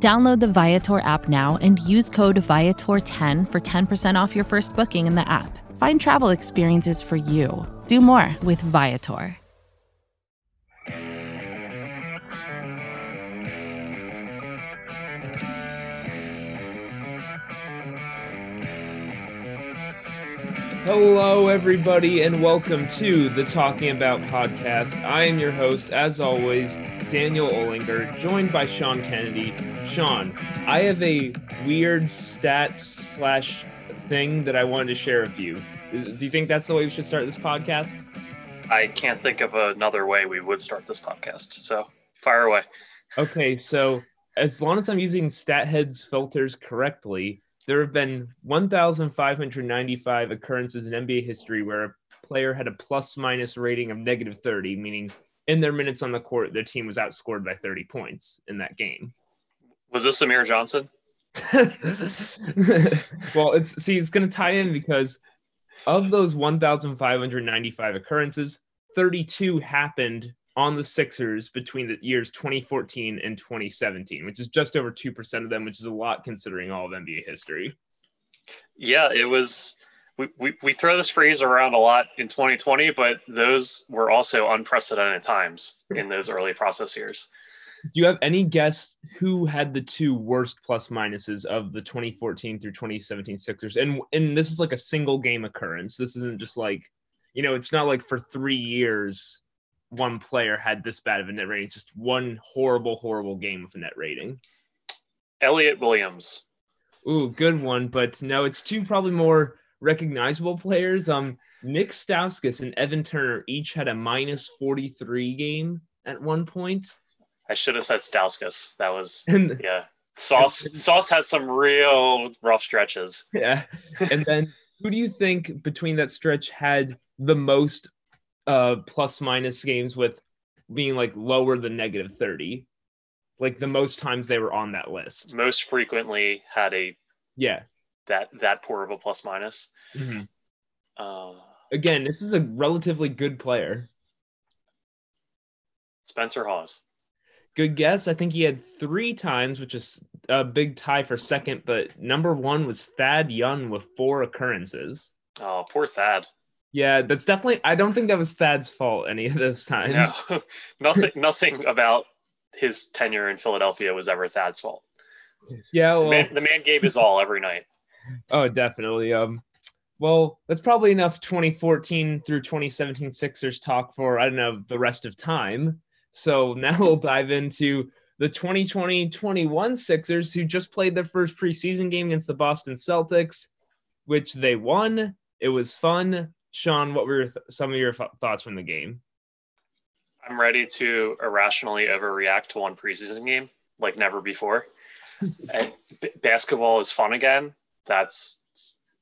Download the Viator app now and use code Viator10 for 10% off your first booking in the app. Find travel experiences for you. Do more with Viator. Hello, everybody, and welcome to the Talking About podcast. I am your host, as always, Daniel Olinger, joined by Sean Kennedy. Sean, I have a weird stat slash thing that I wanted to share with you. Do you think that's the way we should start this podcast? I can't think of another way we would start this podcast. So fire away. Okay, so as long as I'm using StatHead's filters correctly, there have been 1,595 occurrences in NBA history where a player had a plus minus rating of negative 30, meaning in their minutes on the court, their team was outscored by 30 points in that game. Was this Amir Johnson? well, it's see, it's going to tie in because of those 1,595 occurrences, 32 happened on the Sixers between the years 2014 and 2017, which is just over 2% of them, which is a lot considering all of NBA history. Yeah, it was. We, we, we throw this phrase around a lot in 2020, but those were also unprecedented times in those early process years. Do you have any guess who had the two worst plus minuses of the 2014 through 2017 Sixers? And and this is like a single game occurrence. This isn't just like, you know, it's not like for three years one player had this bad of a net rating, just one horrible, horrible game of a net rating. Elliot Williams. Ooh, good one. But no, it's two probably more recognizable players. Um, Nick Stauskas and Evan Turner each had a minus 43 game at one point. I should have said Stauskas. That was and, yeah. Sauce Sauce had some real rough stretches. Yeah. And then who do you think between that stretch had the most uh plus minus games with being like lower than negative 30 like the most times they were on that list most frequently had a yeah that that poor of a plus minus mm-hmm. uh, again this is a relatively good player spencer hawes good guess i think he had three times which is a big tie for second but number one was thad young with four occurrences oh poor thad yeah, that's definitely. I don't think that was Thad's fault any of those times. No, nothing. nothing about his tenure in Philadelphia was ever Thad's fault. Yeah, well, the, man, the man gave his all every night. Oh, definitely. Um, well, that's probably enough 2014 through 2017 Sixers talk for I don't know the rest of time. So now we'll dive into the 2020-21 Sixers who just played their first preseason game against the Boston Celtics, which they won. It was fun. Sean, what were th- some of your th- thoughts from the game? I'm ready to irrationally overreact to one preseason game like never before. b- basketball is fun again. That's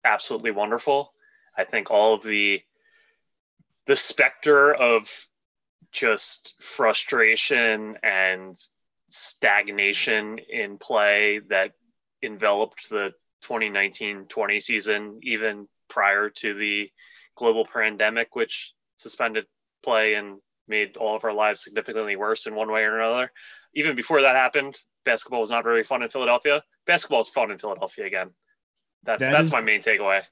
absolutely wonderful. I think all of the the specter of just frustration and stagnation in play that enveloped the 2019-20 season even prior to the global pandemic, which suspended play and made all of our lives significantly worse in one way or another. Even before that happened, basketball was not very fun in Philadelphia. Basketball is fun in Philadelphia again. That, that that's is, my main takeaway.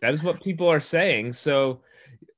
That is what people are saying. So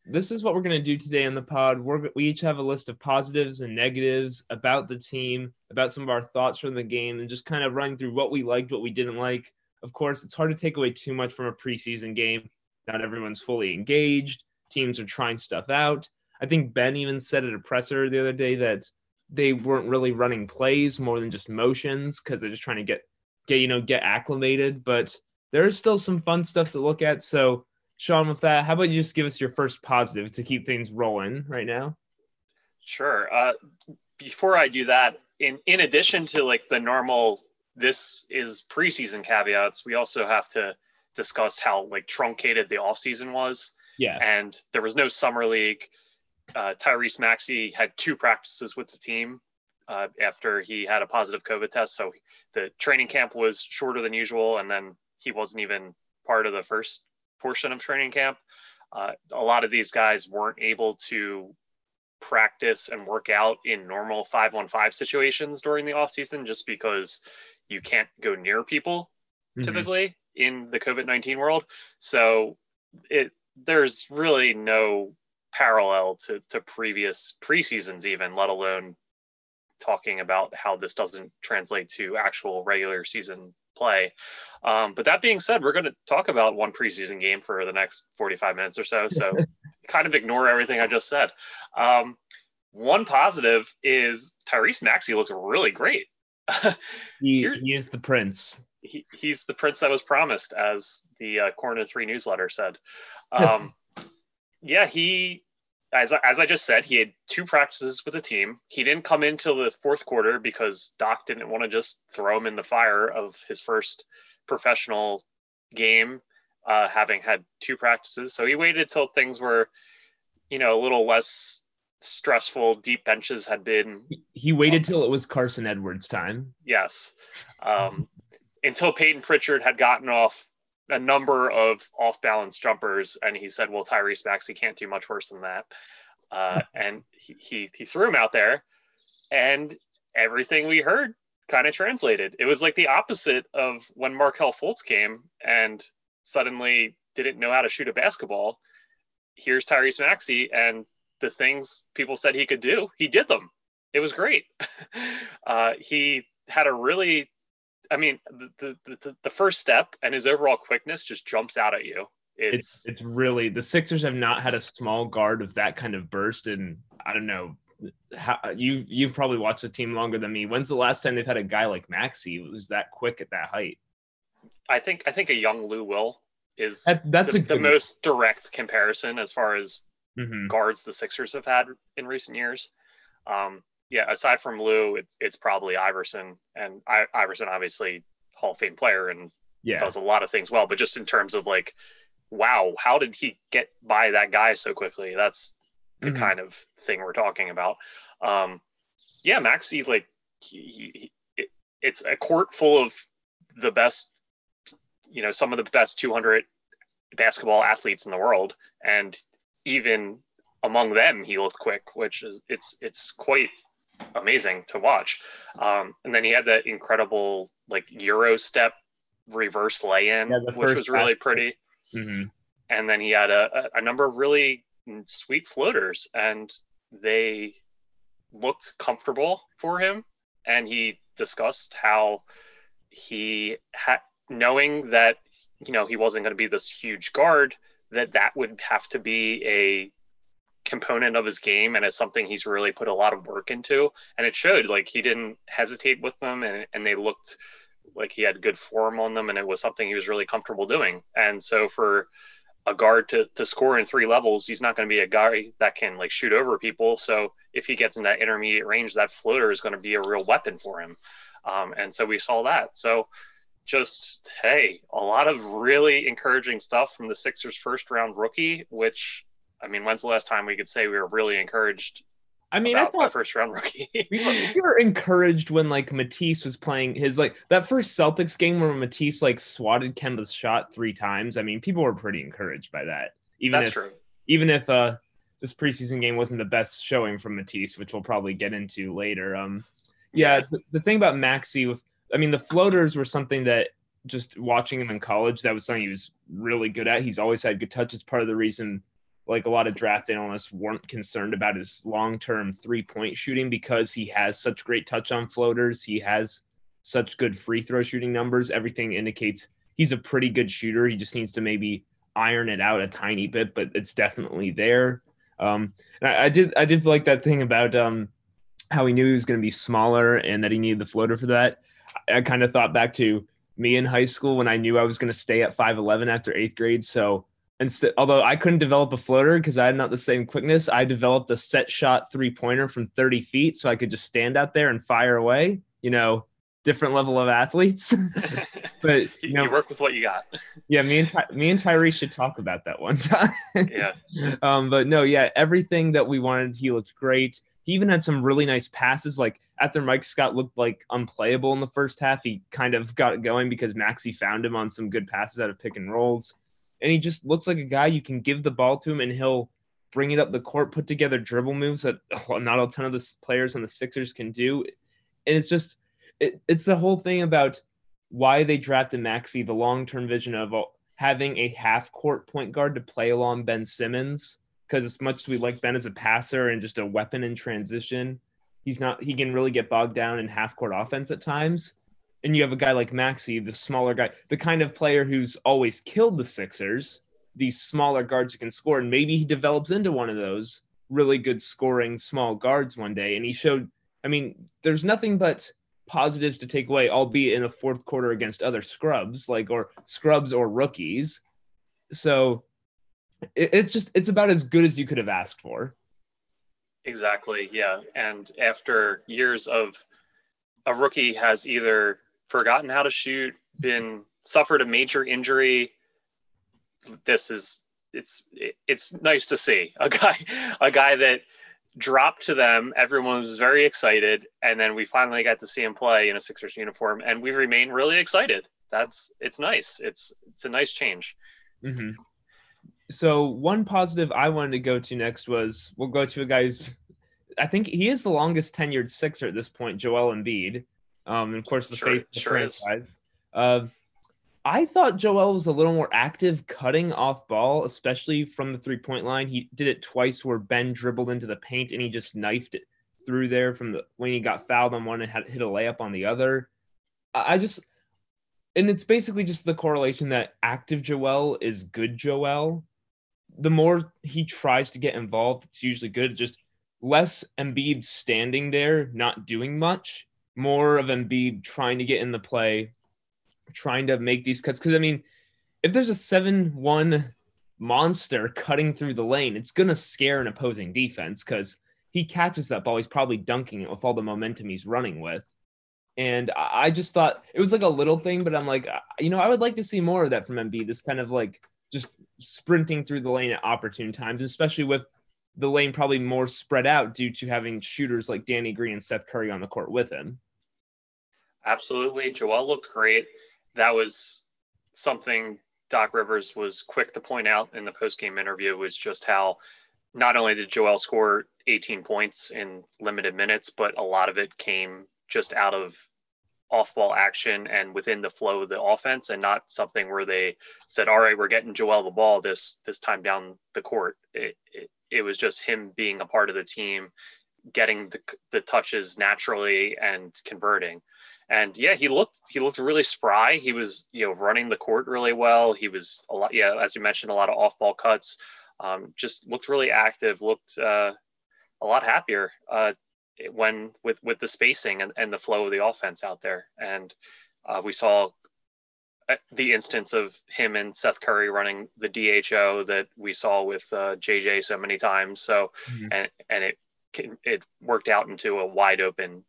this is what we're going to do today on the pod. We're, we each have a list of positives and negatives about the team, about some of our thoughts from the game, and just kind of run through what we liked, what we didn't like. Of course, it's hard to take away too much from a preseason game. Not everyone's fully engaged. Teams are trying stuff out. I think Ben even said at a presser the other day that they weren't really running plays more than just motions because they're just trying to get get you know get acclimated. But there's still some fun stuff to look at. So Sean, with that, how about you just give us your first positive to keep things rolling right now? Sure. Uh, before I do that, in in addition to like the normal, this is preseason caveats. We also have to discuss how like truncated the offseason was. Yeah. And there was no summer league. Uh, Tyrese Maxey had two practices with the team uh, after he had a positive COVID test. So the training camp was shorter than usual. And then he wasn't even part of the first portion of training camp. Uh, a lot of these guys weren't able to practice and work out in normal 515 situations during the off season just because you can't go near people mm-hmm. typically in the covid-19 world so it there's really no parallel to to previous preseasons even let alone talking about how this doesn't translate to actual regular season play um, but that being said we're going to talk about one preseason game for the next 45 minutes or so so kind of ignore everything I just said. Um, one positive is Tyrese Maxey looks really great. he, Here, he is the prince. He, he's the prince that was promised, as the uh, Corner Three newsletter said. Um, yeah, he, as as I just said, he had two practices with the team. He didn't come into the fourth quarter because Doc didn't want to just throw him in the fire of his first professional game uh, having had two practices. So he waited till things were, you know, a little less stressful. Deep benches had been. He waited till it was Carsen Edwards' time. Yes. Um, until Payton Pritchard had gotten off a number of off balance jumpers, and he said, Well, Tyrese Maxey can't do much worse than that. Uh, and he, he, he threw him out there, and everything we heard kind of translated. It was like the opposite of when Markelle Fultz came and suddenly didn't know how to shoot a basketball. Here's Tyrese Maxey, and the things people said he could do, he did them. It was great. uh, he had a really, I mean, the, the the first step and his overall quickness just jumps out at you. It's, it's it's really the Sixers have not had a small guard of that kind of burst, and I don't know how you you've probably watched the team longer than me. When's the last time they've had a guy like Maxey who was that quick at that height? I think I think a young Lou Will is that, that's the, a the most direct comparison as far as mm-hmm. guards the Sixers have had in recent years. Um, yeah, aside from Lou, it's it's probably Iverson, and I, Iverson obviously Hall of Fame player and yeah. does a lot of things well. But just in terms of like, wow, how did he get by that guy so quickly? That's the mm-hmm. kind of thing we're talking about. Um, yeah, Maxey, like he, he, it, it's a court full of the best you know some of the best 200 basketball athletes in the world and even among them he looked quick which is it's it's quite amazing to watch. Um, and then he had that incredible like euro step reverse lay-in yeah, which was really pretty. mm-hmm. and then he had a, a number of really sweet floaters and they looked comfortable for him. And he discussed how he had knowing that you know he wasn't going to be this huge guard that that would have to be a component of his game and it's something he's really put a lot of work into and it showed like he didn't hesitate with them and, and they looked like he had good form on them and it was something he was really comfortable doing. And so for a guard to, to score in three levels he's not going to be a guy that can like shoot over people. So if he gets in that intermediate range that floater is going to be a real weapon for him. Um, and so we saw that. So just hey, a lot of really encouraging stuff from the Sixers first round rookie, which I mean, when's the last time we could say we were really encouraged? I mean, I thought first round rookie. we, were, we, were, encouraged when like Matisse was playing his like that first Celtics game where Matisse like swatted Kemba's shot three times. I mean, people were pretty encouraged by that. Even That's if, true. Even if uh this preseason game wasn't the best showing from Matisse, which we'll probably get into later. Um, yeah, the, the thing about Maxey with I mean, the floaters were something that just watching him in college, that was something he was really good at. He's always had good touch. It's part of the reason, like a lot of draft analysts weren't concerned about his long term three point shooting because he has such great touch on floaters. He has such good free throw shooting numbers. Everything indicates he's a pretty good shooter. He just needs to maybe iron it out a tiny bit, but it's definitely there. Um, and I, I did I did like that thing about um, how he knew he was going to be smaller and that he needed the floater for that. I kind of thought back to me in high school when I knew I was going to stay at 5'11 after eighth grade. So instead, although I couldn't develop a floater because I had not the same quickness, I developed a set shot three pointer from 30 feet so I could just stand out there and fire away. You know, different level of athletes. but you, you, know, you work with what you got. yeah, me and Ty- me and Tyree should talk about that one time. yeah. Um, but no, yeah, everything that we wanted, he looked great. He even had some really nice passes. Like after Mike Scott looked like unplayable in the first half, he kind of got it going because Maxey found him on some good passes out of pick and rolls. And he just looks like a guy you can give the ball to him and he'll bring it up the court, put together dribble moves that not a ton of the players on the Sixers can do. And it's just, it, it's the whole thing about why they drafted Maxey, the long term vision of uh, having a half court point guard to play along Ben Simmons. Because as much as we like Ben as a passer and just a weapon in transition, he's not, he can really get bogged down in half court offense at times. And you have a guy like Maxey, the smaller guy, the kind of player who's always killed the Sixers, these smaller guards who can score. And maybe he develops into one of those really good scoring small guards one day. And he showed, I mean, there's nothing but positives to take away, albeit in a fourth quarter against other scrubs, like or scrubs or rookies. So it, it's just it's about as good as you could have asked for. Exactly. Yeah. And after years of a rookie has either forgotten how to shoot, been suffered a major injury, this is it's it's nice to see a guy a guy that dropped to them. Everyone was very excited, and then we finally got to see him play in a Sixers uniform, and we remain really excited. That's it's nice. It's it's a nice change. Mm-hmm. So one positive I wanted to go to next was we'll go to a guy's. I think he is the longest tenured Sixer at this point, Joel Embiid. Um, and of course, the sure, face of the sure franchise. Uh, I thought Joel was a little more active cutting off ball, especially from the three point line. He did it twice where Ben dribbled into the paint and he just knifed it through there from the when he got fouled on one and had hit a layup on the other. I just and it's basically just the correlation that active Joel is good Joel. The more he tries to get involved, it's usually good. Just less Embiid standing there, not doing much. More of Embiid trying to get in the play, trying to make these cuts. Because I mean, if there's a seven-one monster cutting through the lane, it's gonna scare an opposing defense because he catches that ball. He's probably dunking it with all the momentum he's running with. And I just thought it was like a little thing, but I'm like, you know, I would like to see more of that from Embiid. This kind of like just sprinting through the lane at opportune times, especially with the lane probably more spread out due to having shooters like Danny Green and Seth Curry on the court with him. Absolutely. Joel looked great that was something Doc Rivers was quick to point out in the post-game interview was just how not only did Joel score 18 points in limited minutes, but a lot of it came just out of off-ball action and within the flow of the offense, and not something where they said, "All right, we're getting Joel the ball this this time down the court." It it, it was just him being a part of the team, getting the the touches naturally and converting and yeah, he looked he looked really spry. He was you know running the court really well. He was a lot yeah, as you mentioned, a lot of off ball cuts. Um, just looked really active. Looked uh, a lot happier uh, when with with the spacing and, and the flow of the offense out there. And uh, we saw uh, the instance of him and Seth Curry running the DHO that we saw with uh, JJ so many times. So mm-hmm. and and it it worked out into a wide open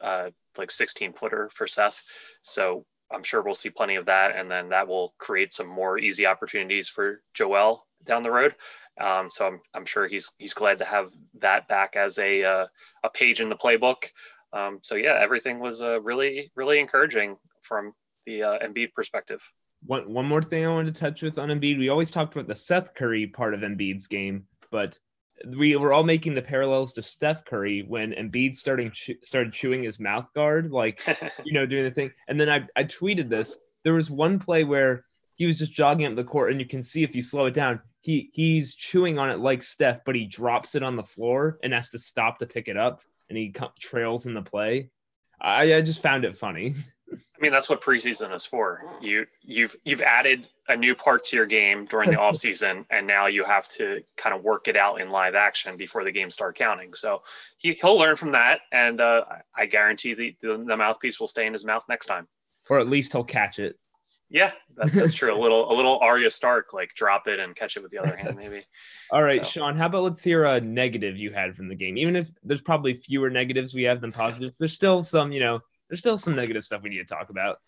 uh, like 16 footer for Seth. So I'm sure we'll see plenty of that, and then that will create some more easy opportunities for Joel down the road. Um, so I'm, I'm sure he's he's glad to have that back as a uh, a page in the playbook. Um, so yeah, everything was uh, really really encouraging from the uh, Embiid perspective. One one more thing I wanted to touch with on Embiid. We always talked about the Seth Curry part of Embiid's game, but we were all making the parallels to Steph Curry when Embiid starting started chewing his mouth guard, like you know, doing the thing. And then I I tweeted this. There was one play where he was just jogging up the court, and you can see if you slow it down, he he's chewing on it like Steph, but he drops it on the floor and has to stop to pick it up, and he trails in the play. I, I just found it funny. I mean, that's what preseason is for. You you've you've added a new part to your game during the off season, and now you have to kind of work it out in live action before the games start counting. So he he'll learn from that, and uh, I guarantee the, the, the mouthpiece will stay in his mouth next time, or at least he'll catch it. Yeah, that's, that's true. A little a little Arya Stark, like drop it and catch it with the other hand, maybe. All right, so. Sean. How about let's hear a negative you had from the game? Even if there's probably fewer negatives we have than positives, there's still some you know there's still some negative stuff we need to talk about.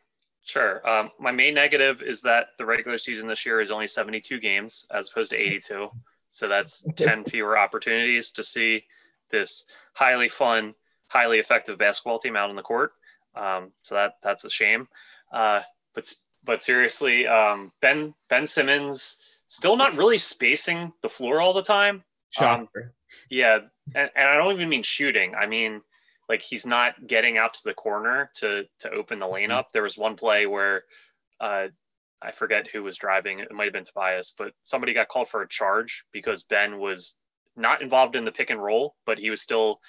Sure. Um, my main negative is that the regular season this year is only 72 games as opposed to 82. So that's 10 fewer opportunities to see this highly fun, highly effective basketball team out on the court. Um, so that that's a shame. Uh, but but seriously, um, Ben Ben Simmons still not really spacing the floor all the time. Um, yeah, and, and I don't even mean shooting. I mean like he's not getting out to the corner to to open the lane mm-hmm. up. There was one play where uh, I forget who was driving. It might have been Tobias, but somebody got called for a charge because Ben was not involved in the pick and roll, but he was still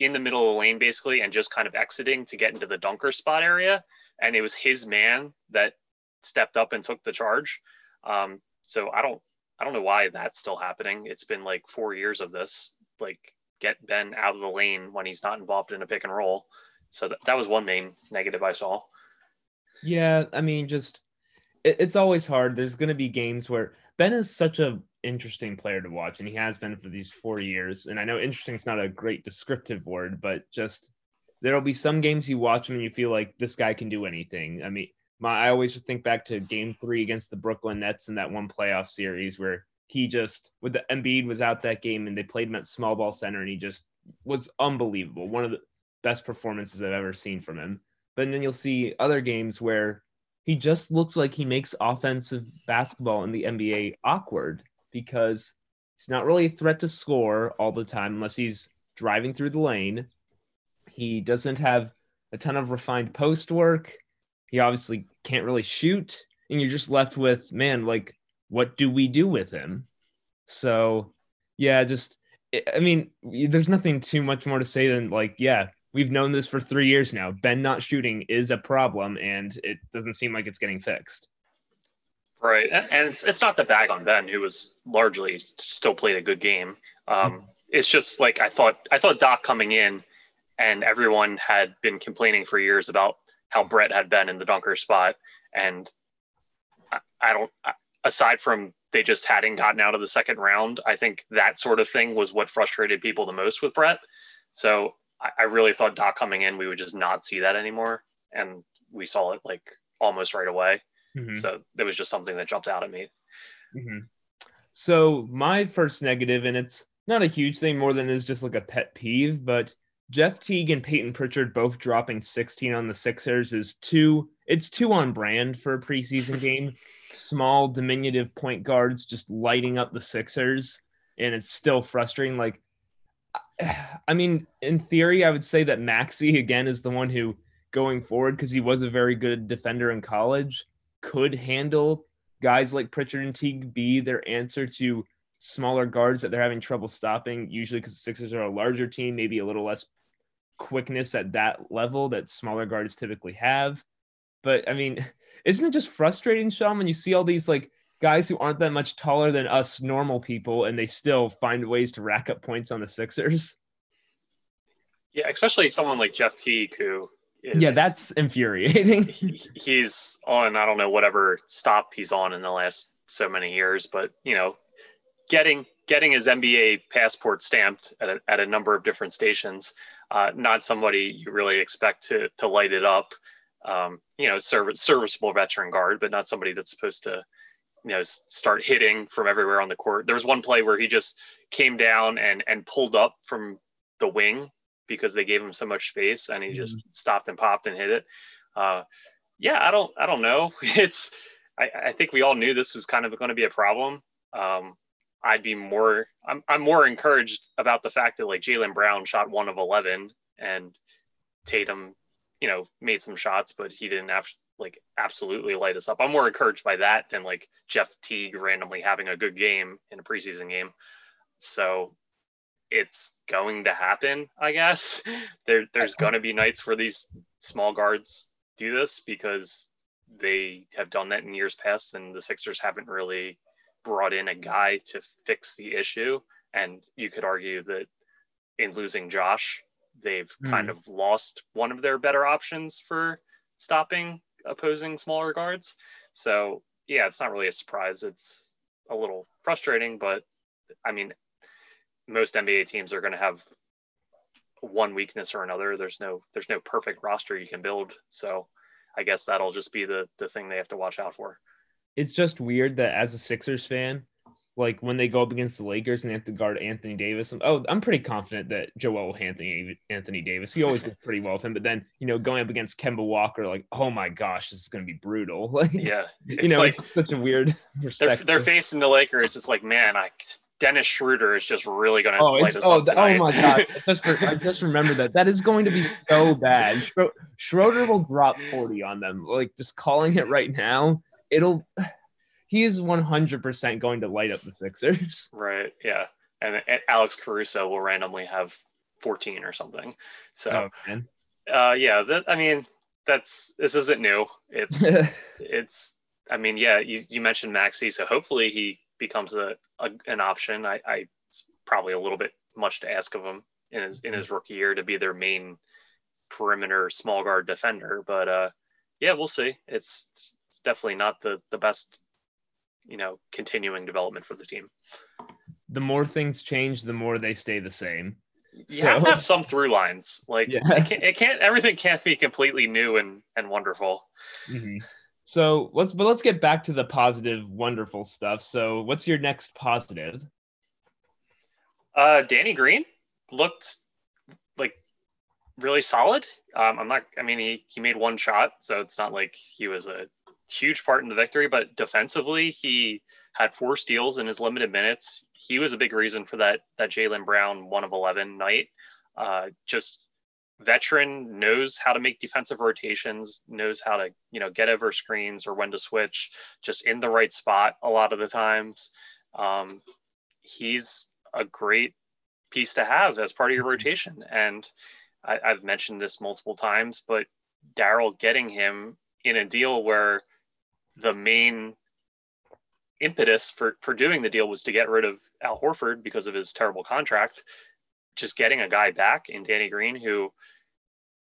in the middle of the lane basically and just kind of exiting to get into the dunker spot area. And it was his man that stepped up and took the charge. Um, so I don't I don't know why that's still happening. It's been like four years of this. Like get Ben out of the lane when he's not involved in a pick and roll. So that, that was one main negative I saw. Yeah, I mean, just it, it's always hard. There's going to be games where Ben is such a interesting player to watch, and he has been for these four years. And I know interesting is not a great descriptive word, but just there'll be some games you watch him and you feel like this guy can do anything. I mean, my I always just think back to Game Three against the Brooklyn Nets in that one playoff series where he just with the Embiid was out that game and they played him at small ball center and he just was unbelievable. One of the best performances I've ever seen from him. But then you'll see other games where he just looks like he makes offensive basketball in the NBA awkward because he's not really a threat to score all the time unless he's driving through the lane. He doesn't have a ton of refined post work. He obviously can't really shoot. And you're just left with, man, like what do we do with him? So, yeah, just I mean, there's nothing too much more to say than like, yeah, we've known this for three years now. Ben not shooting is a problem, and it doesn't seem like it's getting fixed. Right, and it's it's not the bag on Ben, who was largely still played a good game. Um, mm-hmm. It's just like I thought. I thought Doc coming in, and everyone had been complaining for years about how Brett had been in the dunker spot, and I, I don't aside from they just hadn't gotten out of the second round, I think that sort of thing was what frustrated people the most with Brett. So I, I really thought Doc coming in, we would just not see that anymore. And we saw it like almost right away. Mm-hmm. So there was just something that jumped out at me. Mm-hmm. So my first negative, and it's not a huge thing more than is just like a pet peeve, but Jeff Teague and Payton Pritchard both dropping 16 on the Sixers is too it's too on brand for a preseason game small diminutive point guards just lighting up the Sixers, and it's still frustrating. Like, I mean, in theory, I would say that Maxey again is the one who, going forward, because he was a very good defender in college, could handle guys like Pritchard and Teague be their answer to smaller guards that they're having trouble stopping. Usually, because the Sixers are a larger team, maybe a little less quickness at that level that smaller guards typically have. But I mean, isn't it just frustrating, Sean, when you see all these like guys who aren't that much taller than us normal people and they still find ways to rack up points on the Sixers? Yeah, especially someone like Jeff Teague who is, yeah, that's infuriating. he, he's on, I don't know, whatever stop he's on in the last so many years, but you know, getting getting his NBA passport stamped at a, at a number of different stations, uh, not somebody you really expect to to light it up um, you know, service, serviceable veteran guard, but not somebody that's supposed to, you know, start hitting from everywhere on the court. There was one play where he just came down and and pulled up from the wing because they gave him so much space, and he mm-hmm. just stopped and popped and hit it. Uh, yeah, I don't, I don't know. It's, I, I think we all knew this was kind of going to be a problem. Um, I'd be more, I'm, I'm more encouraged about the fact that like Jaylen Brown shot one of 11 and Tatum you know, made some shots, but he didn't have like absolutely light us up. I'm more encouraged by that than like Jeff Teague randomly having a good game in a preseason game. So it's going to happen, I guess. There, there's going to be nights where these small guards do this because they have done that in years past, and the Sixers haven't really brought in a guy to fix the issue. And you could argue that in losing Josh, they've mm. kind of lost one of their better options for stopping opposing smaller guards. So yeah, it's not really a surprise. It's a little frustrating, but I mean, most NBA teams are going to have one weakness or another. There's no there's no perfect roster you can build. So I guess that'll just be the the thing they have to watch out for. It's just weird that as a Sixers fan, like when they go up against the Lakers and they have to guard Anthony Davis. Oh, I'm pretty confident that Joel will Anthony Anthony Davis. He always does pretty well with him, but then you know going up against Kemba Walker, like oh my gosh, this is going to be brutal. Like yeah, you know, like, such a weird. They're, they're facing the Lakers. It's like man, I Dennis Schroeder is just really going to oh, oh, oh my god! I just, for, I just remember that. That is going to be so bad. Schroeder will drop forty on them. Like just calling it right now, it'll he is 100% going to light up the Sixers. Right. Yeah. And, and Alex Caruso will randomly have 14 or something. So, oh, uh, yeah, that, I mean, that's, this isn't new. It's, it's, I mean, yeah, you, you mentioned Maxey. So hopefully he becomes a, a an option. I, I, probably a little bit much to ask of him in his, in his rookie year to be their main perimeter small guard defender. But, uh, yeah, we'll see. It's, it's definitely not the, the best you know continuing development for the team. The more things change, the more they stay the same. You so, have to have some through lines. Like yeah. it, can't, it, can't, everything can't be completely new and and wonderful. Mm-hmm. So let's but let's get back to the positive, wonderful stuff. So what's your next positive? Uh, Danny Green looked like really solid. Um, I'm not. I mean, he he made one shot, so it's not like he was a huge part in the victory, but defensively, he had four steals in his limited minutes. He was a big reason for that that Jaylen Brown one of eleven night. Uh, just veteran knows how to make defensive rotations, knows how to you know get over screens or when to switch, just in the right spot a lot of the times. Um, he's a great piece to have as part of your rotation, and I, I've mentioned this multiple times, but Daryl getting him in a deal where the main impetus for for doing the deal was to get rid of Al Horford because of his terrible contract. Just getting a guy back in Danny Green who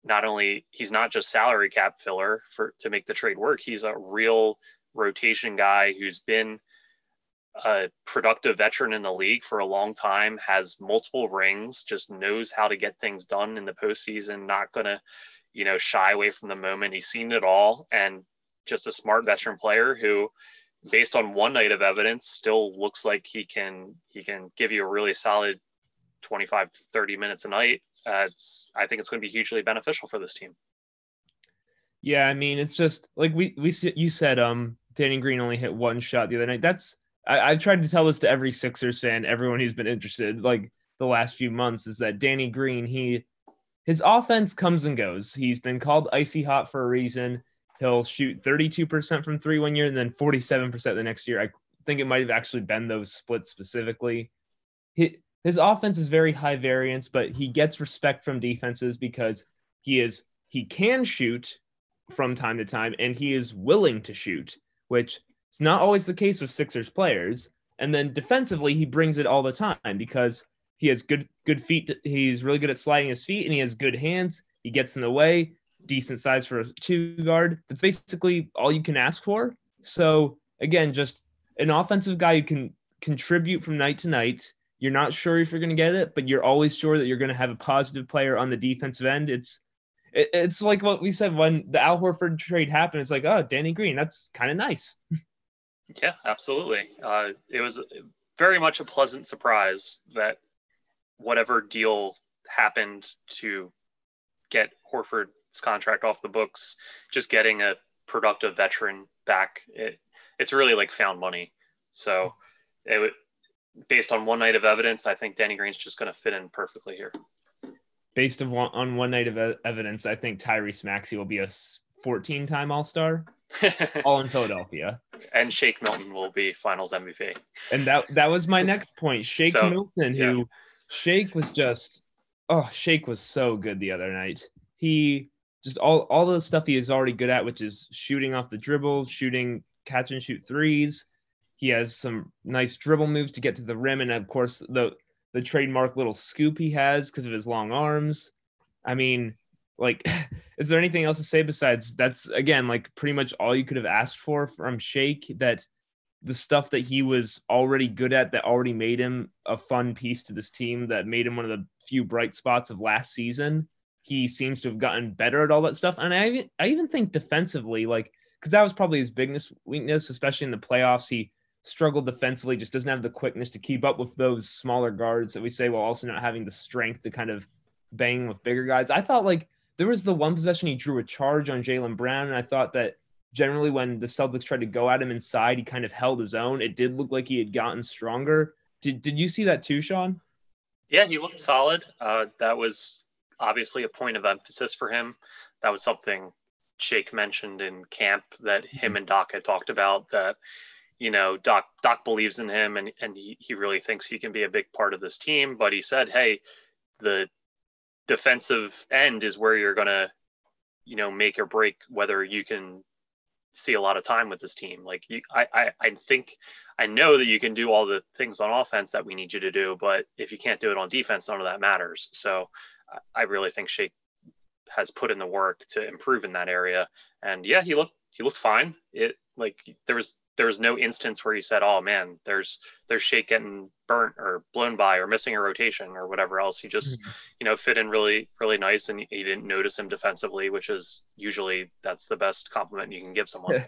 not only he's not just salary cap filler for to make the trade work, he's a real rotation guy who's been a productive veteran in the league for a long time, has multiple rings, just knows how to get things done in the postseason, not gonna, you know, shy away from the moment. He's seen it all and just a smart veteran player who based on one night of evidence still looks like he can he can give you a really solid 25 30 minutes a night. Uh, it's i think it's going to be hugely beneficial for this team. Yeah i mean it's just like we we you said um danny green only hit one shot the other night. That's I, i've tried to tell this to every sixers fan everyone who's been interested like the last few months is that danny green he his offense comes and goes. He's been called icy hot for a reason He'll shoot 32% from three one year and then 47% the next year. I think it might have actually been those splits specifically. He, his offense is very high variance, but he gets respect from defenses because he is he can shoot from time to time and he is willing to shoot, which is not always the case with Sixers players. And then defensively, he brings it all the time because he has good good feet. He's really good at sliding his feet and he has good hands. He gets in the way decent size for a two guard. That's basically all you can ask for. So again, just an offensive guy who can contribute from night to night. You're not sure if you're going to get it, but you're always sure that you're going to have a positive player on the defensive end. It's it, it's like what we said when the Al Horford trade happened. It's like, oh, Danny Green, that's kind of nice. Yeah, absolutely. Uh, it was very much a pleasant surprise that whatever deal happened to get Horford contract off the books, just getting a productive veteran back, it, it's really like found money. So it would based on one night of evidence, I think Danny Green's just going to fit in perfectly here. Based on one, on one night of evidence, I think Tyrese Maxey will be a 14 time All Star, all in Philadelphia. And Shake Milton will be Finals MVP. And that that was my next point. Shake so, Milton, who yeah. Shake was just oh, Shake was so good the other night. He just all all the stuff he is already good at, which is shooting off the dribble, shooting catch and shoot threes. He has some nice dribble moves to get to the rim, and of course the the trademark little scoop he has because of his long arms. I mean, like, is there anything else to say besides that's again like pretty much all you could have asked for from Shake? That the stuff that he was already good at that already made him a fun piece to this team that made him one of the few bright spots of last season. He seems to have gotten better at all that stuff. And I even, I even think defensively, like, because that was probably his biggest weakness, especially in the playoffs. He struggled defensively, just doesn't have the quickness to keep up with those smaller guards that we say, while also not having the strength to kind of bang with bigger guys. I thought like there was the one possession he drew a charge on Jaylen Brown, and I thought that generally when the Celtics tried to go at him inside, he kind of held his own. It did look like he had gotten stronger. Did Did you see that too, Sean? Yeah, he looked solid. Uh, that was obviously a point of emphasis for him. That was something Shake mentioned in camp that him mm-hmm. and Doc had talked about. That you know Doc Doc believes in him and and he, he really thinks he can be a big part of this team. But he said, hey, the defensive end is where you're gonna you know make or break whether you can see a lot of time with this team. Like you, I, I, I think I know that you can do all the things on offense that we need you to do, but if you can't do it on defense, none of that matters. So I really think Shake has put in the work to improve in that area. And yeah, he looked he looked fine. It like there was there was no instance where he said, "Oh man, there's there's Shake getting burnt or blown by or missing a rotation or whatever else." He just mm-hmm. you know fit in really really nice, and he didn't notice him defensively, which is usually that's the best compliment you can give someone.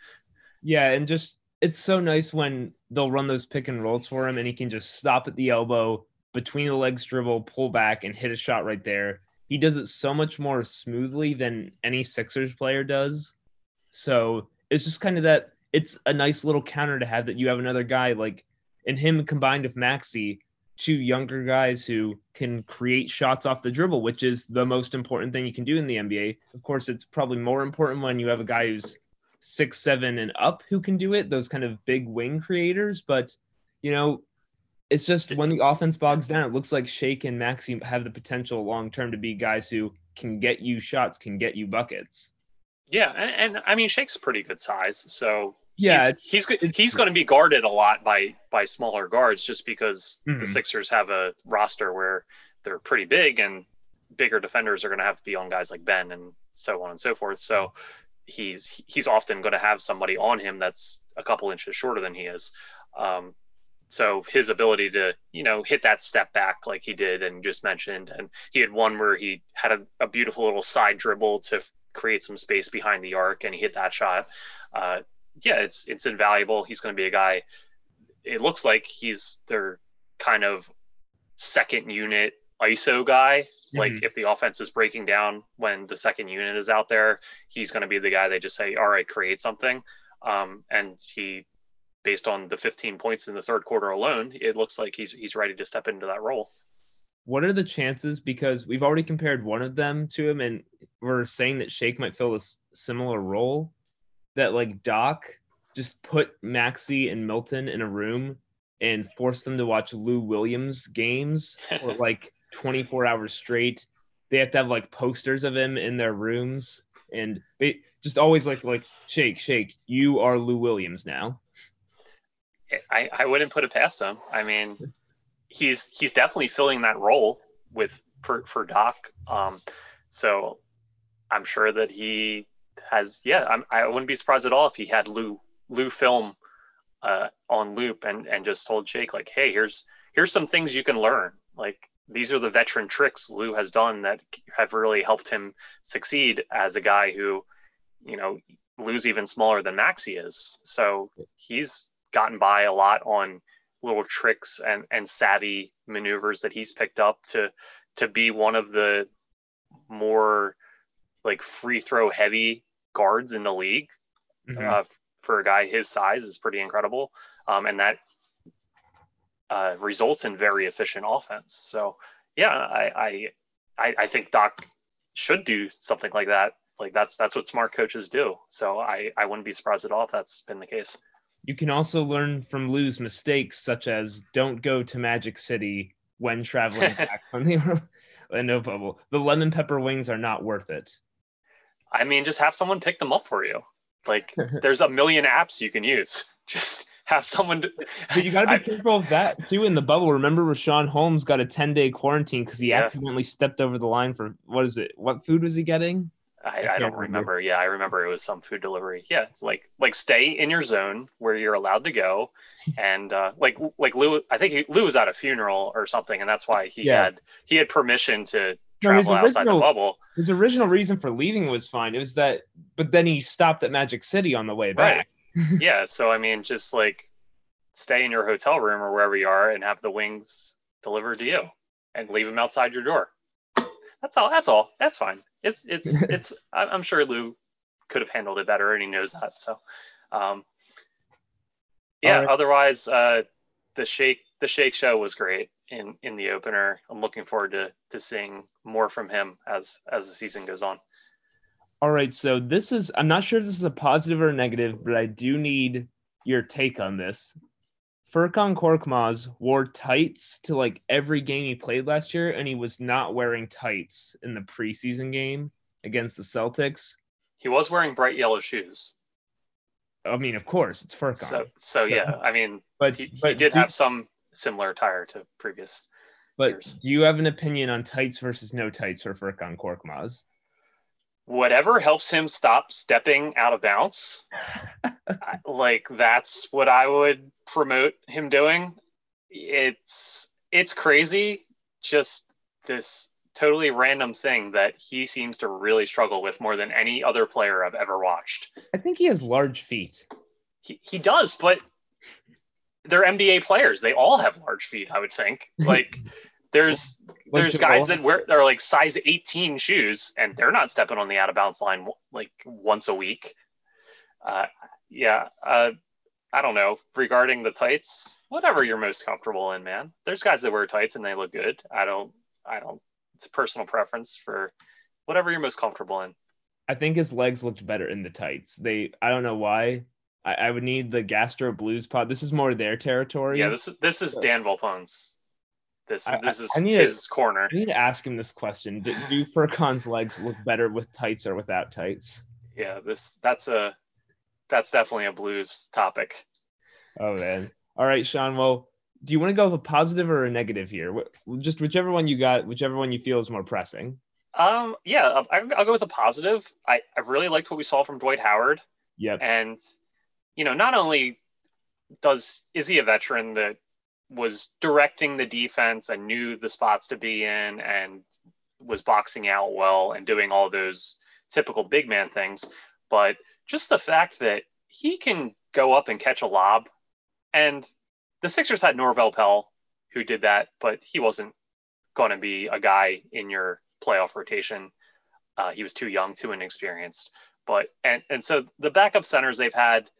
yeah, and just it's so nice when they'll run those pick and rolls for him, and he can just stop at the elbow between the legs dribble, pull back, and hit a shot right there. He does it so much more smoothly than any Sixers player does. So it's just kind of that it's a nice little counter to have that you have another guy like and him combined with Maxey, two younger guys who can create shots off the dribble, which is the most important thing you can do in the NBA. Of course, it's probably more important when you have a guy who's six, seven, and up who can do it, those kind of big wing creators. But, you know, it's just when the offense bogs down, it looks like Shake and Maxey have the potential long term to be guys who can get you shots, can get you buckets. Yeah, and, and I mean Shake's pretty good size, so yeah, he's he's, he's going to be guarded a lot by by smaller guards just because mm-hmm. the Sixers have a roster where they're pretty big and bigger defenders are going to have to be on guys like Ben and so on and so forth. So he's he's often going to have somebody on him that's a couple inches shorter than he is. Um, so his ability to you know hit that step back like he did and just mentioned, and he had one where he had a, a beautiful little side dribble to create some space behind the arc, and he hit that shot. Uh, yeah, it's it's invaluable. He's going to be a guy. It looks like he's their kind of second unit ISO guy. Mm-hmm. Like if the offense is breaking down when the second unit is out there, he's going to be the guy they just say, "All right, create something." Um, and he, based on the 15 points in the third quarter alone, it looks like he's he's ready to step into that role. What are the chances? Because we've already compared one of them to him, and we're saying that Shake might fill a similar role that like Doc just put Maxey and Milton in a room and force them to watch Lou Williams games for like 24 hours straight. They have to have like posters of him in their rooms and they just always like like shake shake you are Lou Williams now. I I wouldn't put it past him. I mean, he's he's definitely filling that role with for for Doc. Um so I'm sure that he has yeah I'm, i wouldn't be surprised at all if he had lou lou film uh, on loop and and just told shake like hey here's here's some things you can learn like these are the veteran tricks lou has done that have really helped him succeed as a guy who you know lou's even smaller than maxey is so he's gotten by a lot on little tricks and and savvy maneuvers that he's picked up to to be one of the more like free throw heavy guards in the league mm-hmm. uh, for a guy his size is pretty incredible. Um, and that uh, results in very efficient offense. So yeah, I, I, I think Doc should do something like that. Like that's, that's what smart coaches do. So I, I wouldn't be surprised at all if that's been the case. You can also learn from Lou's mistakes, such as don't go to Magic City when traveling back from the no bubble. The lemon pepper wings are not worth it. I mean, just have someone pick them up for you. Like there's a million apps you can use. Just have someone. To, but you got to be careful of that too in the bubble. Remember, Richaun Holmes got a 10 day quarantine because he yeah. accidentally stepped over the line for what is it? What food was he getting? I, I, don't remember. remember. Yeah, I remember it was some food delivery. Yeah, it's like like stay in your zone where you're allowed to go, and uh, like like Lou, I think he, Lou was at a funeral or something, and that's why he yeah. had he had permission to travel no, original, outside the bubble. His original reason for leaving was fine. It was that, but then he stopped at Magic City on the way back. Right. yeah, so I mean, just like stay in your hotel room or wherever you are, and have the wings delivered to you, and leave them outside your door. That's all. That's all. That's fine. It's it's it's. I'm sure Lou could have handled it better, and he knows that. So, um, yeah. Right. Otherwise, uh, the shake the shake show was great in in the opener. I'm looking forward to to seeing more from him as as the season goes on. All right, so this is I'm not sure if this is a positive or a negative, but I do need your take on this. Furkan Korkmaz wore tights to like every game he played last year, and he was not wearing tights in the preseason game against the Celtics. He was wearing bright yellow shoes. I mean, of course, it's Furkan. So, so yeah, I mean, but he, but he did have some similar attire to previous. But years. do you have an opinion on tights versus no tights for Furkan Korkmaz? Whatever helps him stop stepping out of bounds like that's what i would promote him doing. It's it's crazy just this totally random thing that he seems to really struggle with more than any other player i've ever watched. I think he has large feet. He, he does but they're nba players. They all have large feet i would think. Like there's there's guys that wear they're like size 18 shoes and they're not stepping on the out of bounds line like once a week. Uh, yeah, uh, I don't know. Regarding the tights, whatever you're most comfortable in, man. There's guys that wear tights and they look good. I don't. I don't. It's a personal preference for whatever you're most comfortable in. I think his legs looked better in the tights. They. I don't know why. I, I would need the Gastro Blues pod. This is more their territory. Yeah, this this is Dan Volpone's this I, this is I need his to, corner. I need to ask him this question: Do, do Furkan's legs look better with tights or without tights? Yeah, this that's a that's definitely a blues topic. Oh man! All right, Sean. Well, do you want to go with a positive or a negative here? Just whichever one you got, whichever one you feel is more pressing. Um, yeah, I'll, I'll go with a positive. I I really liked what we saw from Dwight Howard. Yep. And you know, not only does is he a veteran that was directing the defense and knew the spots to be in and was boxing out well and doing all those typical big man things. But just the fact that he can go up and catch a lob, and the Sixers had Norvel Pelle who did that, but he wasn't going to be a guy in your playoff rotation. Uh, he was too young, too inexperienced. But and and so the backup centers they've had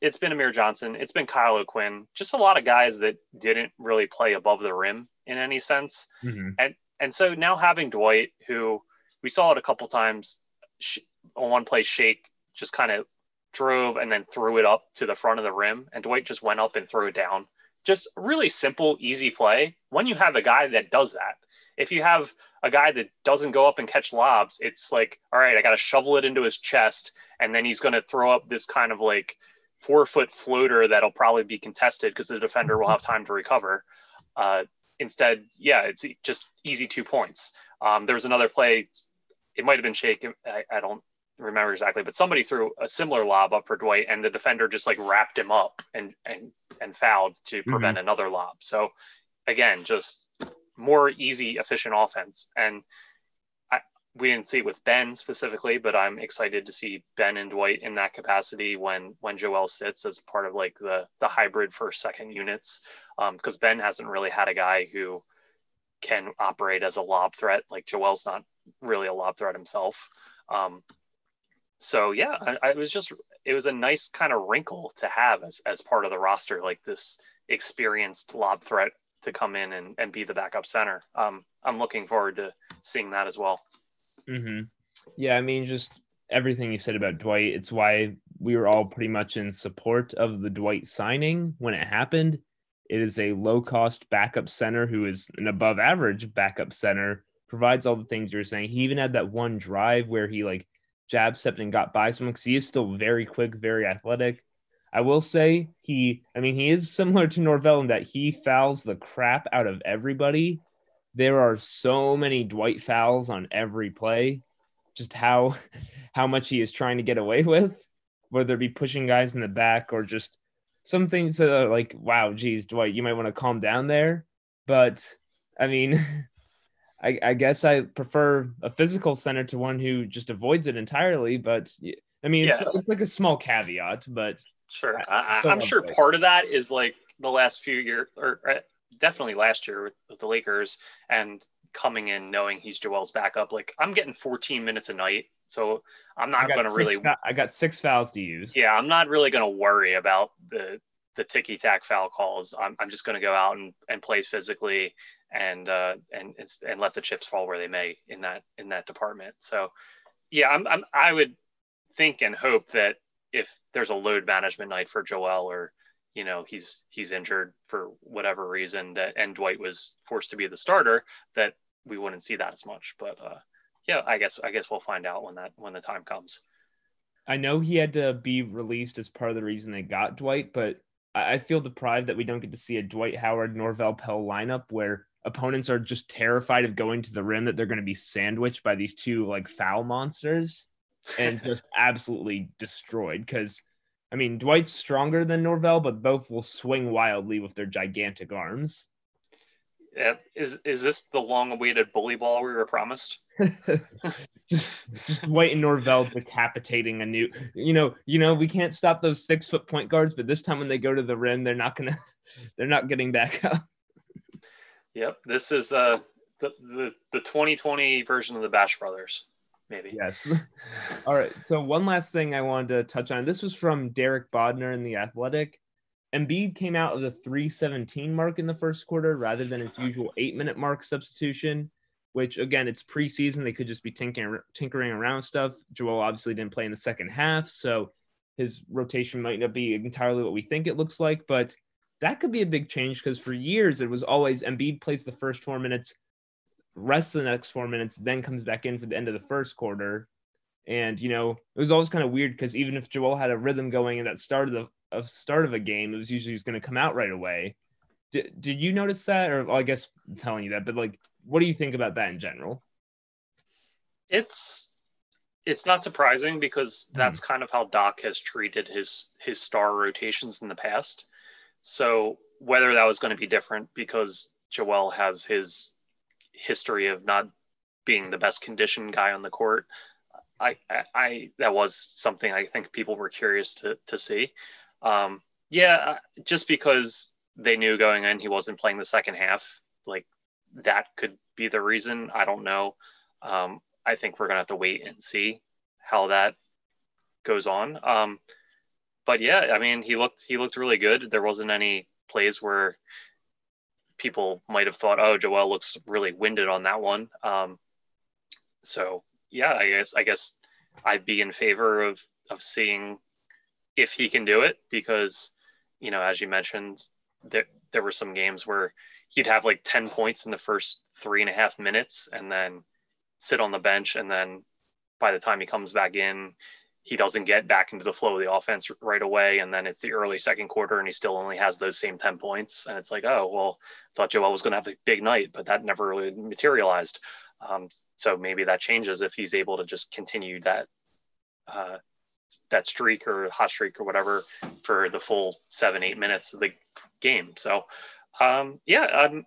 it's been Amir Johnson, it's been Kyle O'Quinn, just a lot of guys that didn't really play above the rim in any sense. Mm-hmm. And and so now having Dwight, who we saw it a couple times sh- on one play, shake just kind of drove and then threw it up to the front of the rim, and Dwight just went up and threw it down. Just really simple, easy play. When you have a guy that does that, if you have a guy that doesn't go up and catch lobs, it's like, all right, I got to shovel it into his chest, and then he's going to throw up this kind of like four foot floater that'll probably be contested because the defender will have time to recover. Uh, instead, yeah, it's just easy two points. Um, there was another play, it might have been Shake, I, I, don't remember exactly, but somebody threw a similar lob up for Dwight, and the defender just like wrapped him up and and and fouled to mm-hmm. prevent mm-hmm. another lob. So again, just more easy, efficient offense. And we didn't see it with Ben specifically, but I'm excited to see Ben and Dwight in that capacity when when Joel sits as part of like the the hybrid first second units, because um, Ben hasn't really had a guy who can operate as a lob threat. Like Joel's not really a lob threat himself. Um, so yeah, I was just it was a nice kind of wrinkle to have as as part of the roster, like this experienced lob threat to come in and, and be the backup center. Um, I'm looking forward to seeing that as well. Mm-hmm. Yeah, I mean, just everything you said about Dwight. It's why we were all pretty much in support of the Dwight signing when it happened. It is a low cost backup center who is an above average backup center, provides all the things you're saying. He even had that one drive where he like jab stepped and got by someone because he is still very quick, very athletic. I will say he, I mean, he is similar to Norvel in that he fouls the crap out of everybody there are so many Dwight fouls on every play. just how how much he is trying to get away with, whether it be pushing guys in the back or just some things that are like, wow, geez, Dwight, you might want to calm down there. But I mean, I, I guess I prefer a physical center to one who just avoids it entirely. But I mean, it's, yeah. it's like a small caveat, but sure. I, am sure part of that is like the last few years, or definitely last year with, with the Lakers, and coming in knowing he's Joel's backup. Like I'm getting 14 minutes a night, so I'm not going to really. I got six fouls to use. Yeah, I'm not really going to worry about the the ticky tack foul calls. I'm, I'm just going to go out and, and play physically and uh, and and let the chips fall where they may in that in that department. So yeah, I'm, I'm I would think and hope that if there's a load management night for Joel or you know he's he's injured for whatever reason that and Dwight was forced to be the starter that we wouldn't see that as much. But uh yeah I guess I guess we'll find out when that when the time comes. I know he had to be released as part of the reason they got Dwight but I feel deprived that we don't get to see a Dwight Howard Norvel Pelle lineup where opponents are just terrified of going to the rim that they're going to be sandwiched by these two like foul monsters and just absolutely destroyed. Because I mean, Dwight's stronger than Norvel, but both will swing wildly with their gigantic arms. Yeah. Is is this the long-awaited bully ball we were promised? just just Dwight and Norvel decapitating a new. You know, you know, we can't stop those six foot point guards, but this time when they go to the rim, they're not gonna, they're not getting back up. Yep, this is uh the the the 2020 version of the Bash Brothers maybe. Yes. All right. So one last thing I wanted to touch on. This was from Derek Bodner in the Athletic. Embiid came out of the 317 mark in the first quarter rather than his usual eight minute mark substitution, which again, it's preseason. They could just be tinkering, tinkering around stuff. Joel obviously didn't play in the second half. So his rotation might not be entirely what we think it looks like, but that could be a big change because for years it was always Embiid plays the first four minutes, rests the next four minutes, then comes back in for the end of the first quarter. And you know, it was always kind of weird because even if Joel had a rhythm going in that start of the of start of a game, it was usually was going to come out right away. Did, did you notice that, or well, I guess I'm telling you that, but like, what do you think about that in general? It's it's not surprising because hmm. that's kind of how Doc has treated his his star rotations in the past. So whether that was going to be different because Joel has his history of not being the best conditioned guy on the court. I, I, I that was something I think people were curious to to see. Um, yeah, uh, just because they knew going in he wasn't playing the second half, like that could be the reason. I don't know. Um, I think we're gonna have to wait and see how that goes on. Um, but yeah, I mean, he looked he looked really good. There wasn't any plays where people might have thought, oh, Joel looks really winded on that one. Um, so yeah, I guess I guess I'd be in favor of of seeing if he can do it because you know, as you mentioned, there there were some games where he'd have like 10 points in the first three and a half minutes and then sit on the bench and then by the time he comes back in he doesn't get back into the flow of the offense right away. And then it's the early second quarter and he still only has those same 10 points. And it's like, oh, well, I thought Joel was going to have a big night, but that never really materialized. Um, so maybe that changes if he's able to just continue that, uh, that streak or hot streak or whatever for the full seven, eight minutes of the game. So, um, yeah, I'm,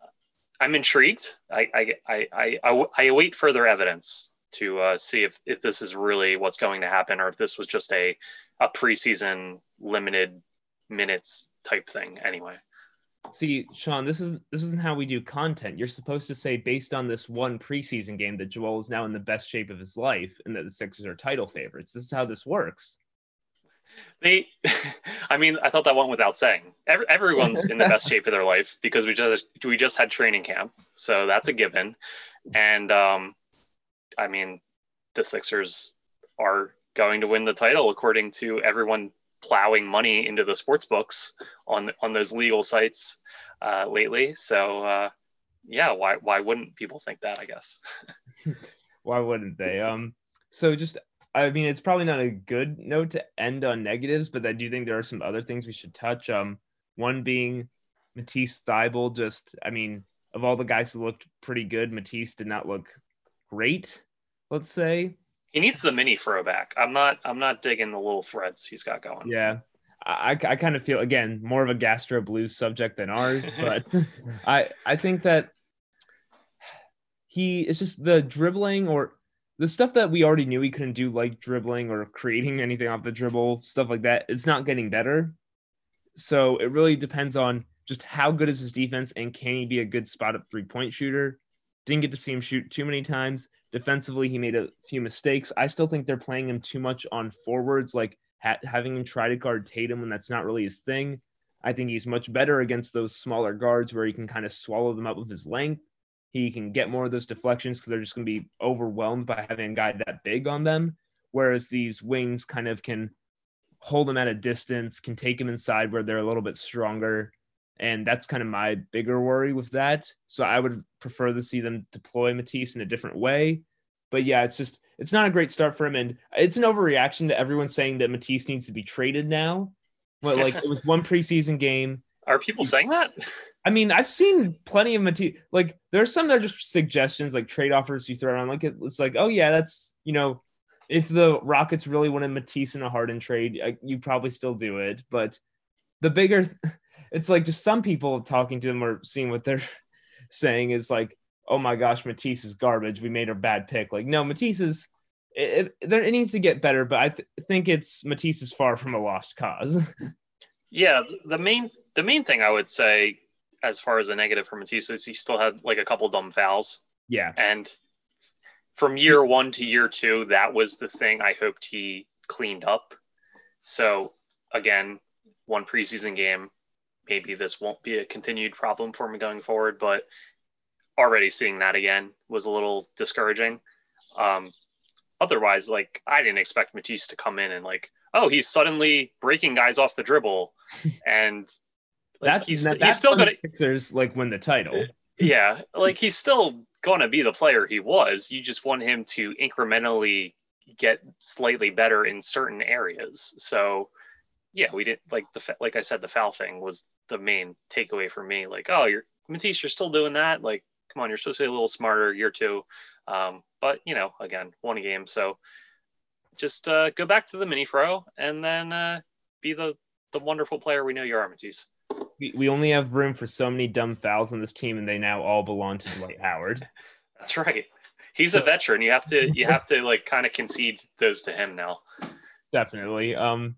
I'm intrigued. I, I, I, I, I await further evidence to uh, see if, if this is really what's going to happen or if this was just a, a preseason limited minutes type thing anyway. See, Sean, this is this isn't how we do content. You're supposed to say based on this one preseason game that Joel is now in the best shape of his life and that the Sixers are title favorites. This is how this works. They, I mean, I thought that went without saying. Every, everyone's in the best shape of their life because we just we just had training camp, so that's a given. And um, I mean, the Sixers are going to win the title according to everyone plowing money into the sports books on on those legal sites uh, lately. So uh, yeah, why why wouldn't people think that? I guess. why wouldn't they? Um. So just I mean, it's probably not a good note to end on negatives, but I do think there are some other things we should touch. Um, one being Matisse Thybulle. Just, I mean, of all the guys who looked pretty good, Matisse did not look great, let's say. He needs the mini throwback. I'm not. I'm not digging the little threads he's got going. Yeah, I, I kind of feel again more of a gastro blues subject than ours, but I I think that he it's just the dribbling or the stuff that we already knew he couldn't do, like dribbling or creating anything off the dribble, stuff like that. It's not getting better. So it really depends on just how good is his defense and can he be a good spot up three point shooter. Didn't get to see him shoot too many times. Defensively, he made a few mistakes. I still think they're playing him too much on forwards, like ha- having him try to guard Tatum when that's not really his thing. I think he's much better against those smaller guards where he can kind of swallow them up with his length. He can get more of those deflections because they're just going to be overwhelmed by having a guy that big on them. Whereas these wings kind of can hold him at a distance, can take him inside where they're a little bit stronger. And that's kind of my bigger worry with that. So I would prefer to see them deploy Matisse in a different way. But yeah, it's just it's not a great start for him, and it's an overreaction to everyone saying that Matisse needs to be traded now. But like it was one preseason game. Are people saying that? I mean, I've seen plenty of Matisse. Like there's some that are just suggestions, like trade offers you throw around. Like it's like, oh yeah, that's you know, if the Rockets really wanted Matisse in a Harden trade, you probably still do it. But the bigger, it's like just some people talking to them or seeing what they're saying is like, oh my gosh, Matisse is garbage. We made a bad pick. Like, no, Matisse is it, it, it needs to get better, but I th- think it's Matisse is far from a lost cause. yeah, the main the main thing I would say as far as a negative for Matisse is he still had like a couple dumb fouls. Yeah, and from year one to year two, that was the thing I hoped he cleaned up. So again, one preseason game, maybe this won't be a continued problem for me going forward, but already seeing that again was a little discouraging. Um, otherwise, like I didn't expect Matisse to come in and like, oh, he's suddenly breaking guys off the dribble, and like, that's he's, that, he's still gonna Sixers like win the title. Yeah, like he's still gonna be the player he was. You just want him to incrementally get slightly better in certain areas. So yeah, we didn't like the like I said, the foul thing was the main takeaway for me. Like, oh, you're Matisse, you're still doing that. Like, come on, you're supposed to be a little smarter year two. Um, but you know, again, one game. So just uh, go back to the mini fro and then uh, be the the wonderful player we know you are, Matisse. We, we only have room for so many dumb fouls on this team, and they now all belong to Dwight Howard. That's right. He's a veteran. You have to you have to like kind of concede those to him now. Definitely. Um,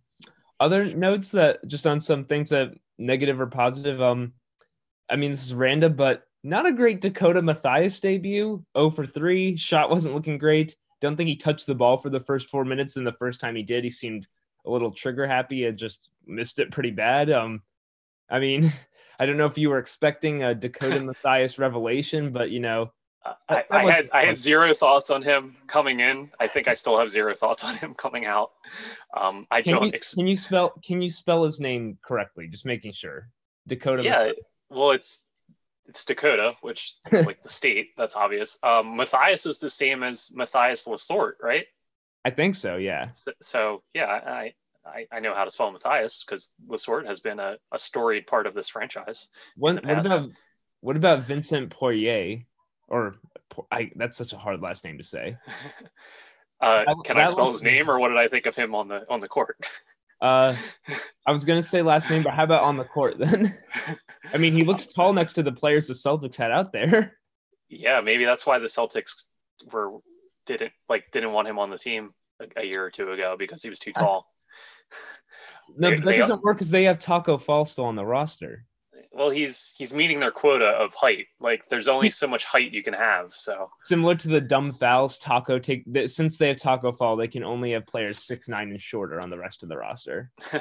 other notes that just on some things that negative or positive. Um, I mean, this is random, but not a great Dakota Mathias debut. 0 for 3. Shot wasn't looking great. Don't think he touched the ball for the first four minutes. And the first time he did, he seemed a little trigger happy and just missed it pretty bad. Um, I mean, I don't know if you were expecting a Dakota Mathias revelation, but you know, I, I had I had zero thoughts on him coming in. I think I still have zero thoughts on him coming out. Um, I can don't. You, ex- can you spell Can you spell his name correctly? Just making sure. Dakota. Yeah. Well, it's it's Dakota, which like the state. That's obvious. Um, Mathias is the same as Mathias Lessort, right? I think so. Yeah. So, so yeah, I, I, I know how to spell Mathias because Lessort has been a, a storied part of this franchise. What, what about what about Vincent Poirier? Or I that's such a hard last name to say. uh, can I spell his name, or what did I think of him on the on the court? Uh, I was gonna say last name, but how about on the court then? I mean, he looks tall next to the players the Celtics had out there. Yeah, maybe that's why the Celtics were didn't like didn't want him on the team a, a year or two ago because he was too tall. No, they, but that doesn't work because they have Tacko Fall still on the roster well he's he's meeting their quota of height. Like there's only so much height you can have so. Similar to the dumb fouls Tacko take since they have Tacko Fall they can only have players six nine and shorter on the rest of the roster.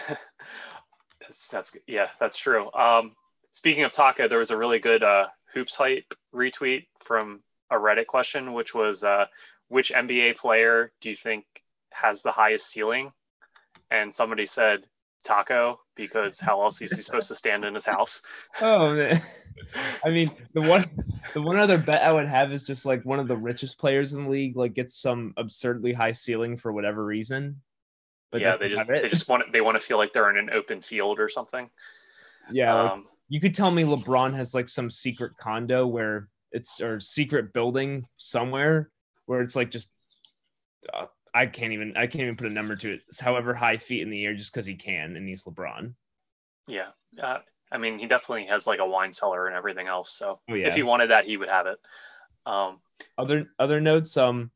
That's that's yeah that's true. Um speaking of taco there was a really good uh HoopsHype retweet from a reddit question which was uh which nba player do you think has the highest ceiling? And somebody said Tacko because how else is he supposed to stand in his house? Oh man. I mean, the one the one other bet I would have is just like one of the richest players in the league like gets some absurdly high ceiling for whatever reason. But yeah, they just they just want they want to feel like they're in an open field or something. Yeah, um, like, you could tell me LeBron has like some secret condo where it's or secret building somewhere where it's like just uh, I can't even I can't even put a number to it. It's however high feet in the air, just because he can, and he's LeBron. Yeah, uh, I mean, he definitely has like a wine cellar and everything else. So Oh, yeah. if he wanted that, he would have it. Um, Other other notes. Um,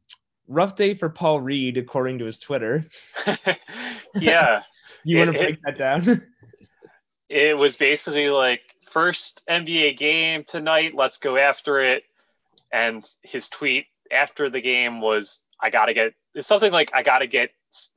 rough day for Paul Reed, according to his Twitter. yeah, You It- want to it- break that down? it was basically like first NBA game tonight. Let's go after it. And his tweet after the game was, "I gotta get it's something like I gotta get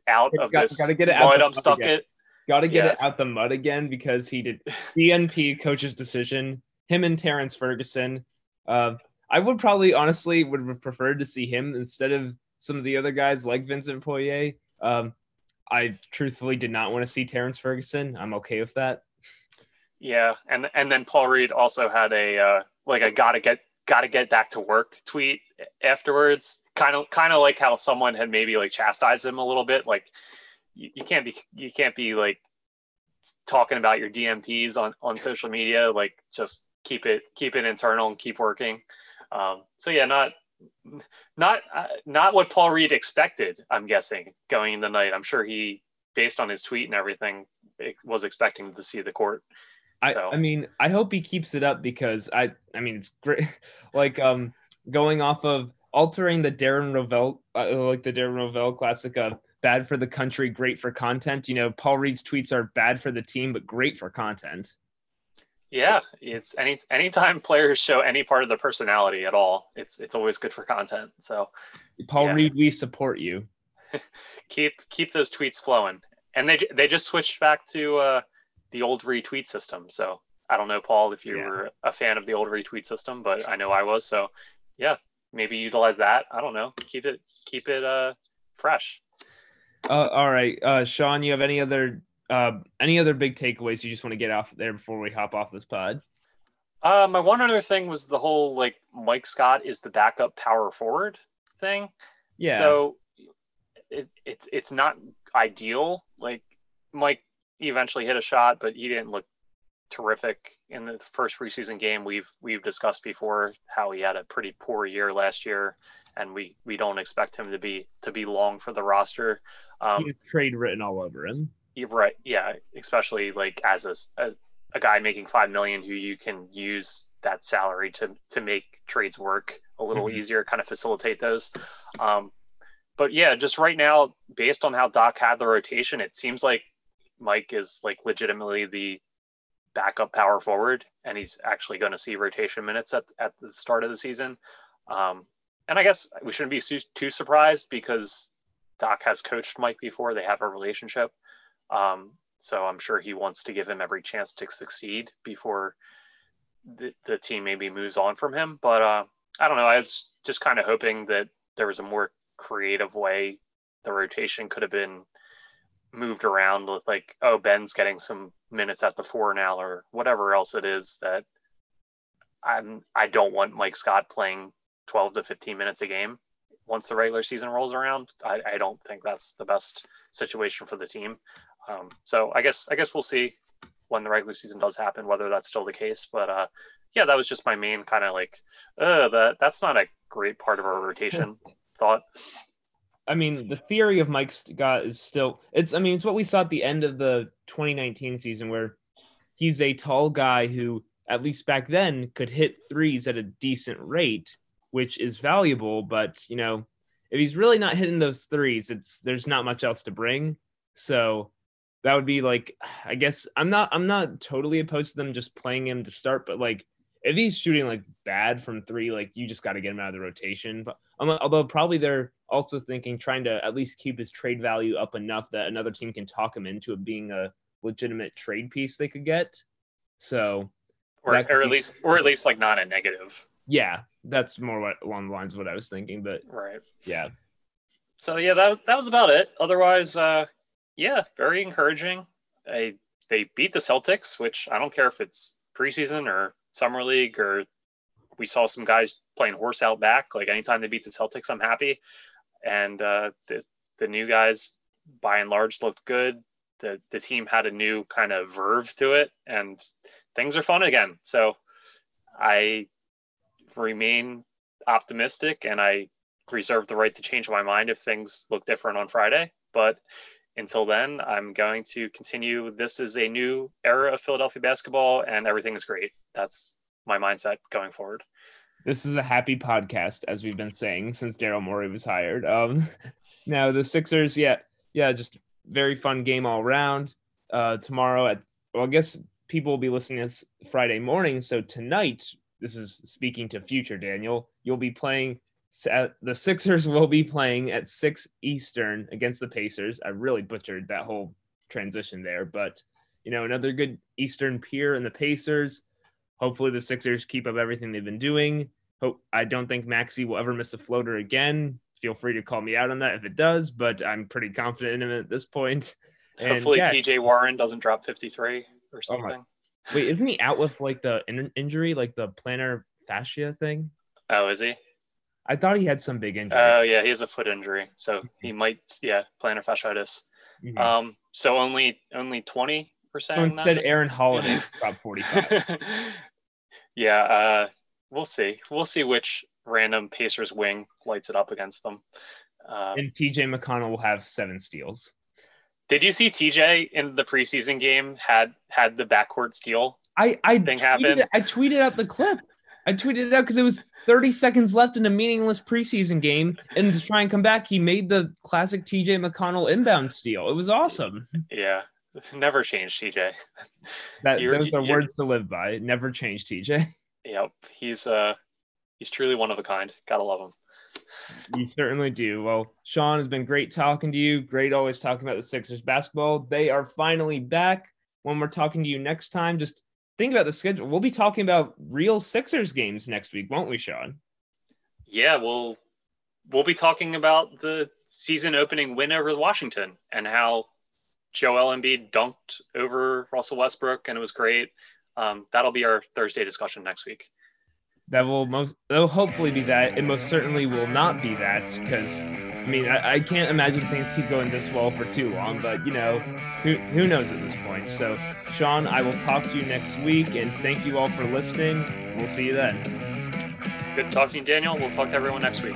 out of Got- this gotta get it out I'm stuck again." in." Got to get Yeah. it out the mud again because he did DNP coach's decision. Him and Terrence Ferguson. Uh, I would probably honestly would have preferred to see him instead of some of the other guys like Vincent Poirier. Um, I truthfully did not want to see Terrence Ferguson. I'm okay with that. Yeah, and and then Paul Reed also had a uh, like a gotta get gotta get back to work tweet afterwards. Kind of kind of like how someone had maybe like chastised him a little bit. Like you, you can't be you can't be like talking about your DNPs on on social media. Like just keep it keep it internal and keep working. Um, so yeah, not not uh, not what Paul Reed expected. I'm guessing going in the night. I'm sure he based on his tweet and everything was expecting to see the court. I, I mean, I hope he keeps it up because I, I mean, it's great. like, um, going off of altering the Darren Rovell, uh, like the Darren Rovell classic of bad for the country, great for content. You know, Paul Reed's tweets are bad for the team, but great for content. Yeah, it's any anytime players show any part of their personality at all, it's it's always good for content. So Paul Yeah. Reed, we support you. keep keep those tweets flowing. And they they just switched back to uh, the old retweet system. So I don't know, Paul, if you Yeah. were a fan of the old retweet system, but I know I was. So yeah, maybe utilize that. I don't know. Keep it keep it uh fresh. Uh, all right, uh, Sean, you have any other, uh, any other big takeaways you just want to get off there before we hop off this pod? Uh, my one other thing was the whole like Mike Scott is the backup power forward thing. Yeah. So it, it's it's not ideal. Like Mike eventually hit a shot, but he didn't look terrific in the first preseason game. We've we've discussed before how he had a pretty poor year last year, and we we don't expect him to be to be long for the roster. Um, trade written all over him. right, yeah, especially like as a as a guy making five million who you can use that salary to to make trades work a little Mhm. easier, kind of facilitate those. Um, but yeah, just right now, based on how Doc had the rotation, it seems like Mike is like legitimately the backup power forward, and he's actually going to see rotation minutes at at the start of the season. Um, and I guess we shouldn't be too surprised because Doc has coached Mike before; they have a relationship. Um, so I'm sure he wants to give him every chance to succeed before the, the team maybe moves on from him. But uh, I don't know. I was just kind of hoping that there was a more creative way the rotation could have been moved around with like, oh, Ben's getting some minutes at the four now or whatever else it is that I'm I don't want Mike Scott playing 12 to 15 minutes a game once the regular season rolls around. I, I don't think that's the best situation for the team. Um, so I guess I guess we'll see when the regular season does happen whether that's still the case. But uh, yeah, that was just my main kind of like, uh, that that's not a great part of our rotation thought. I mean, the theory of Mike Scott is still it's I mean, it's what we saw at the end of the 2019 season where he's a tall guy who at least back then could hit threes at a decent rate, which is valuable, but you know, if he's really not hitting those threes, it's there's not much else to bring. So that would be like I guess I'm not I'm not totally opposed to them just playing him to start, but like if he's shooting like bad from three, like you just got to get him out of the rotation. But although- although probably they're also thinking trying to at least keep his trade value up enough that another team can talk him into it being a legitimate trade piece they could get. So Or, or at least or at least like not a negative. yeah, that's more what along the lines of what I was thinking. But Right. yeah, so yeah, that was that was about it. Otherwise, uh, yeah, very encouraging. I, they beat the Celtics, which I don't care if it's preseason or summer league or we saw some guys playing horse out back. Like anytime they beat the Celtics, I'm happy. And uh, the the new guys, by and large, looked good. The the team had a new kind of verve to it, and things are fun again. So I remain optimistic, and I reserve the right to change my mind if things look different on Friday. But until then, I'm going to continue. This is a new era of Philadelphia basketball, and everything is great. That's my mindset going forward. This is a happy podcast, as we've been saying since Daryl Morey was hired. Um, now the Sixers, yeah, yeah, just very fun game all around. Uh, tomorrow at, well, I guess people will be listening this Friday morning. So tonight, this is speaking to future Daniel. You'll be playing the Sixers will be playing at six Eastern against the Pacers. I really butchered that whole transition there, but you know, another good Eastern peer in the Pacers. Hopefully, the Sixers keep up everything they've been doing. Hope I don't think Maxey will ever miss a floater again. Feel free to call me out on that if it does, but I'm pretty confident in him at this point. And, Hopefully, yeah. TJ Warren doesn't drop 53 or something. Oh Wait, isn't he out with like the in- injury, like the plantar fascia thing? Oh, is he? I thought he had some big injury. Oh yeah, he has a foot injury, so mm-hmm. he might yeah plantar fasciitis. Mm-hmm. Um, so only only twenty percent. So instead, Aaron Holiday dropped forty five. yeah, uh, we'll see. We'll see which random Pacers wing lights it up against them. Um, and TJ McConnell will have seven steals. Did you see TJ in the preseason game had had the backcourt steal? I I thing tweeted, happen? I tweeted out the clip. I tweeted it out because it was 30 seconds left in a meaningless preseason game. And to try and come back, he made the classic TJ McConnell inbound steal. It was awesome. Yeah. Never change TJ. That you're, those are words to live by. Never change TJ. Yep. He's uh he's truly one of a kind. Gotta love him. You certainly do. Well, Sean has been great talking to you. Great always talking about the Sixers basketball. They are finally back. When we're talking to you next time, just think about the schedule. We'll be talking about real Sixers games next week, won't we, Sean? Yeah, we'll we'll be talking about the season opening win over Washington and how Joel Embiid dunked over Russell Westbrook and it was great. Um, that'll be our Thursday discussion next week. That will most that will hopefully be that. It most certainly will not be that because I mean I, I can't imagine things keep going this well for too long. But you know, who who knows at this point? So Sean, I will talk to you next week, and thank you all for listening. We'll see you then. Good talking, Daniel. We'll talk to everyone next week.